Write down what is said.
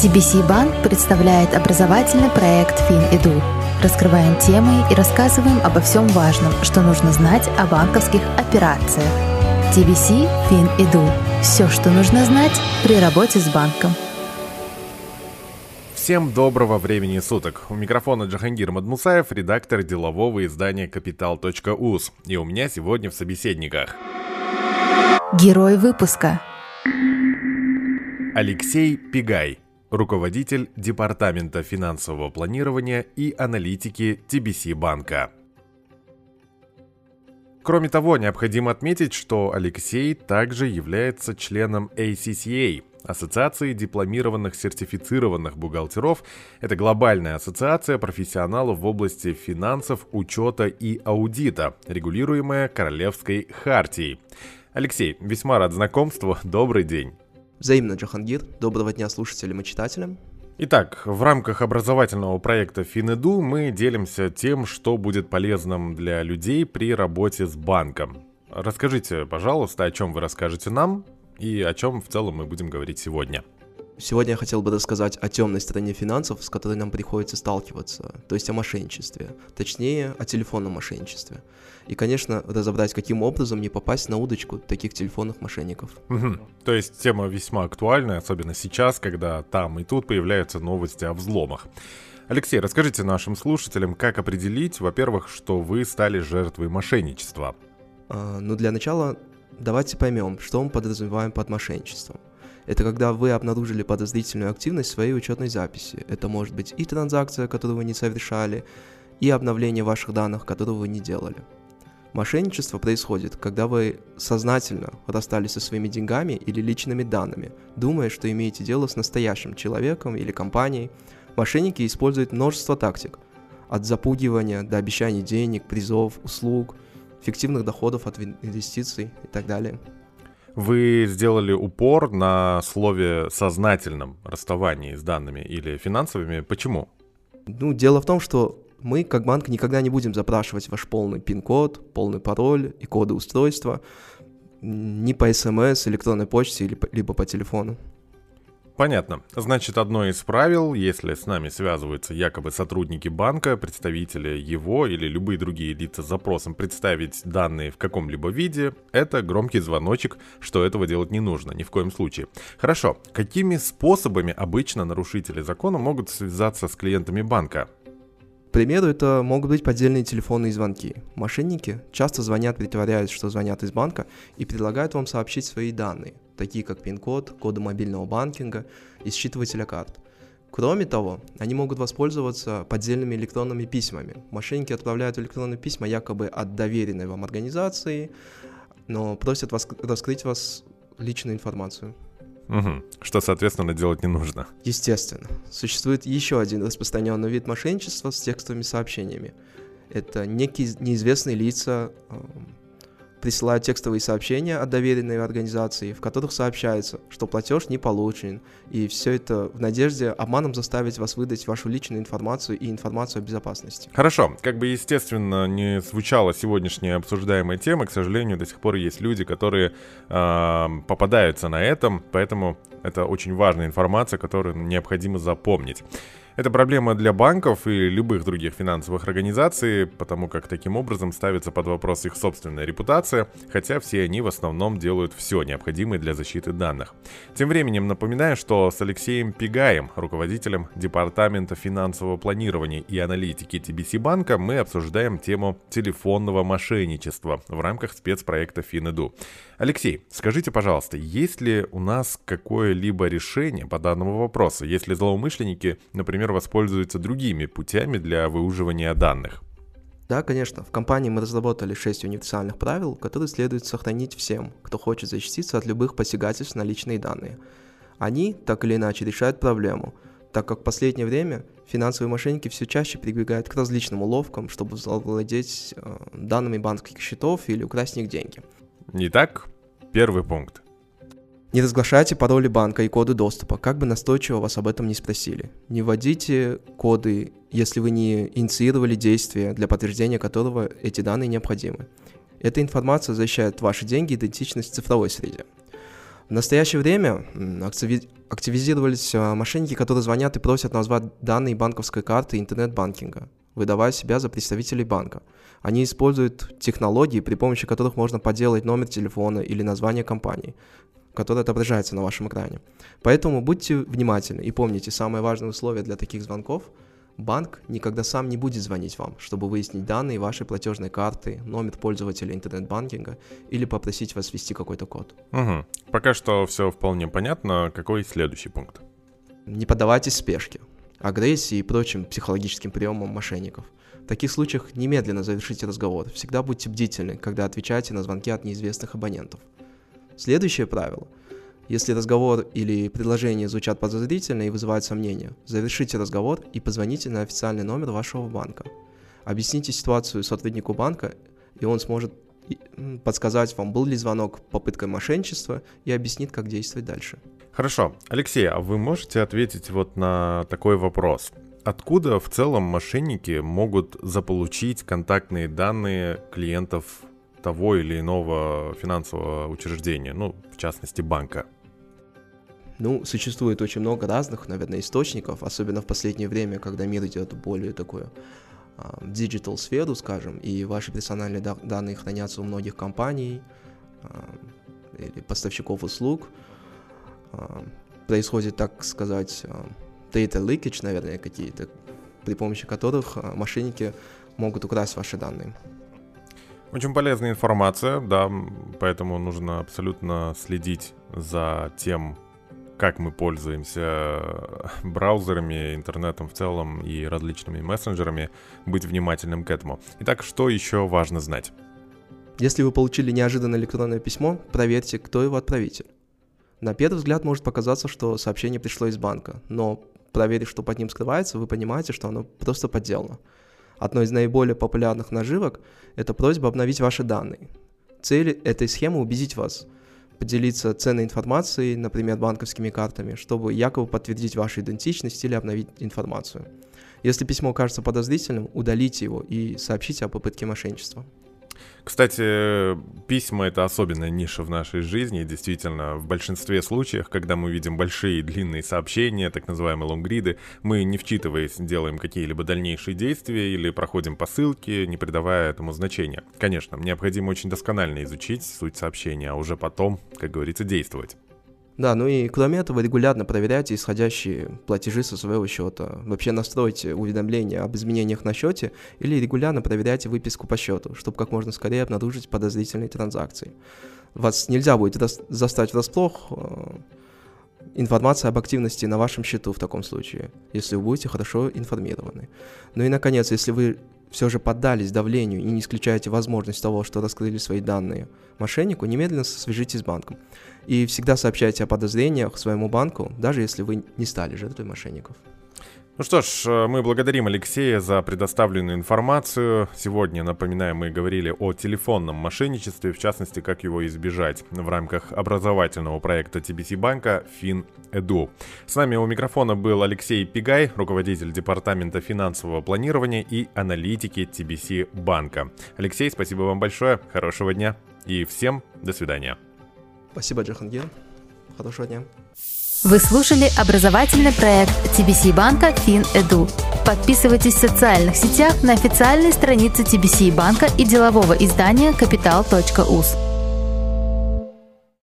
TBC Банк представляет образовательный проект FinEdu. Раскрываем темы и рассказываем обо всем важном, что нужно знать о банковских операциях. TBC FinEdu. Все, что нужно знать при работе с банком. Всем доброго времени суток. У микрофона Джахангир Мадмусаев, редактор делового издания Capital.us. И у меня сегодня в собеседниках Герой выпуска. Алексей Пигай, руководитель Департамента финансового планирования и аналитики TBC банка. Кроме того, необходимо отметить, что Алексей также является членом ACCA – Ассоциации дипломированных сертифицированных бухгалтеров – это глобальная ассоциация профессионалов в области финансов, учета и аудита, регулируемая Королевской хартией. Алексей, весьма рад знакомству, добрый день. Взаимно, Джахангир. Доброго дня слушателям и читателям. Итак, в рамках образовательного проекта Финеду мы делимся тем, что будет полезным для людей при работе с банком. Расскажите, пожалуйста, о чем вы расскажете нам и о чем в целом мы будем говорить сегодня. Сегодня я хотел бы рассказать о темной стороне финансов, с которой нам приходится сталкиваться, то есть о мошенничестве, точнее, о телефонном мошенничестве. И, конечно, разобрать, каким образом не попасть на удочку таких телефонных мошенников. Угу. То есть тема весьма актуальная, особенно сейчас, когда там и тут появляются новости о взломах. Алексей, расскажите нашим слушателям, как определить, во-первых, что вы стали жертвой мошенничества. А, ну, для начала давайте поймем, что мы подразумеваем под мошенничеством. Это когда вы обнаружили подозрительную активность в своей учетной записи. Это может быть и транзакция, которую вы не совершали, и обновление ваших данных, которого вы не делали. Мошенничество происходит, когда вы сознательно расстались со своими деньгами или личными данными, думая, что имеете дело с настоящим человеком или компанией. Мошенники используют множество тактик, от запугивания до обещаний денег, призов, услуг, фиктивных доходов от инвестиций и так далее. Вы сделали упор на слове «сознательном» расставании с данными или финансовыми. Почему? Ну, дело в том, что мы, как банк, никогда не будем запрашивать ваш полный пин-код, полный пароль и коды устройства ни по смс, электронной почте, либо по телефону. Понятно. Значит, одно из правил, если с нами связываются якобы сотрудники банка, представители его или любые другие лица с запросом представить данные в каком-либо виде, это громкий звоночек, что этого делать не нужно, ни в коем случае. Хорошо, какими способами обычно нарушители закона могут связаться с клиентами банка? К примеру, это могут быть поддельные телефонные звонки. Мошенники часто звонят, притворяясь, что звонят из банка, и предлагают вам сообщить свои данные – такие как пин-код, коды мобильного банкинга и считывателя карт. Кроме того, они могут воспользоваться поддельными электронными письмами. Мошенники отправляют электронные письма якобы от доверенной вам организации, но просят вас раскрыть вас личную информацию. Угу. Что, соответственно, делать не нужно. Естественно. Существует еще один распространенный вид мошенничества с текстовыми сообщениями. Это некие неизвестные лица, присылают текстовые сообщения от доверенной организации, в которых сообщается, что платеж не получен, и все это в надежде обманом заставить вас выдать вашу личную информацию и информацию о безопасности. Хорошо, как бы естественно не звучала сегодняшняя обсуждаемая тема, к сожалению, до сих пор есть люди, которые э, попадаются на этом, поэтому это очень важная информация, которую необходимо запомнить. Это проблема для банков и любых других финансовых организаций, потому как таким образом ставится под вопрос их собственная репутация, хотя все они в основном делают все необходимое для защиты данных. Тем временем напоминаю, что с Алексеем Пигаем, руководителем Департамента финансового планирования и аналитики TBC банка, мы обсуждаем тему телефонного мошенничества в рамках спецпроекта Финеду. Алексей, скажите, пожалуйста, есть ли у нас какое-либо решение по данному вопросу, если злоумышленники, например, воспользуются другими путями для выуживания данных? Да, конечно. В компании мы разработали 6 универсальных правил, которые следует сохранить всем, кто хочет защититься от любых посягательств на личные данные. Они, так или иначе, решают проблему, так как в последнее время финансовые мошенники все чаще прибегают к различным уловкам, чтобы завладеть э, данными банковских счетов или украсть них деньги – Итак, первый пункт. Не разглашайте пароли банка и коды доступа, как бы настойчиво вас об этом не спросили. Не вводите коды, если вы не инициировали действия, для подтверждения которого эти данные необходимы. Эта информация защищает ваши деньги и идентичность в цифровой среде. В настоящее время активизировались а, мошенники, которые звонят и просят назвать данные банковской карты интернет-банкинга, выдавая себя за представителей банка. Они используют технологии, при помощи которых можно подделать номер телефона или название компании, которое отображается на вашем экране. Поэтому будьте внимательны и помните, самое важное условие для таких звонков – банк никогда сам не будет звонить вам, чтобы выяснить данные вашей платежной карты, номер пользователя интернет-банкинга или попросить вас ввести какой-то код. Угу. Пока что все вполне понятно. Какой следующий пункт? Не поддавайтесь спешке, агрессии и прочим психологическим приемам мошенников. В таких случаях немедленно завершите разговор. Всегда будьте бдительны, когда отвечаете на звонки от неизвестных абонентов. Следующее правило – если разговор или предложение звучат подозрительно и вызывают сомнения, завершите разговор и позвоните на официальный номер вашего банка. Объясните ситуацию сотруднику банка, и он сможет подсказать вам, был ли звонок попыткой мошенничества и объяснит, как действовать дальше. Хорошо. Алексей, а вы можете ответить вот на такой вопрос? Откуда в целом мошенники могут заполучить контактные данные клиентов того или иного финансового учреждения, ну, в частности, банка? Ну, существует очень много разных, наверное, источников, особенно в последнее время, когда мир идет более такую digital сферу, скажем, и ваши персональные да- данные хранятся у многих компаний э, или поставщиков услуг. Э, происходит, так сказать, data leakage, наверное, какие-то, при помощи которых э, мошенники могут украсть ваши данные. Очень полезная информация, да, поэтому нужно абсолютно следить за тем, как мы пользуемся браузерами, интернетом в целом и различными мессенджерами, быть внимательным к этому. Итак, что еще важно знать? Если вы получили неожиданное электронное письмо, проверьте, кто его отправитель. На первый взгляд может показаться, что сообщение пришло из банка, но проверив, что под ним скрывается, вы понимаете, что оно просто подделано. Одной из наиболее популярных наживок – это просьба обновить ваши данные. Цель этой схемы – убедить вас – поделиться ценной информацией, например, банковскими картами, чтобы якобы подтвердить вашу идентичность или обновить информацию. Если письмо кажется подозрительным, удалите его и сообщите о попытке мошенничества. Кстати, письма — это особенная ниша в нашей жизни. Действительно, в большинстве случаев, когда мы видим большие длинные сообщения, так называемые лонгриды, мы, не вчитываясь, делаем какие-либо дальнейшие действия или проходим по ссылке, не придавая этому значения. Конечно, необходимо очень досконально изучить суть сообщения, а уже потом, как говорится, действовать. Да, ну и кроме этого регулярно проверяйте исходящие платежи со своего счета. Вообще настройте уведомления об изменениях на счете или регулярно проверяйте выписку по счету, чтобы как можно скорее обнаружить подозрительные транзакции. Вас нельзя будет застать врасплох э, информация об активности на вашем счету в таком случае, если вы будете хорошо информированы. Ну и, наконец, если вы все же поддались давлению и не исключаете возможность того, что раскрыли свои данные мошеннику, немедленно свяжитесь с банком. И всегда сообщайте о подозрениях своему банку, даже если вы не стали жертвой мошенников. Ну что ж, э, мы благодарим Алексея за предоставленную информацию. Сегодня, напоминаем, мы говорили о телефонном мошенничестве, в частности, как его избежать в рамках образовательного проекта TBC банка FinEdu. С нами у микрофона был Алексей Пигай, руководитель департамента финансового планирования и аналитики TBC банка. Алексей, спасибо вам большое, хорошего дня и всем до свидания. Спасибо, Джахангир. Хорошего дня. Вы слушали образовательный проект TBC банка FinEdu. Подписывайтесь в социальных сетях на официальной странице TBC банка и делового издания Capital.us.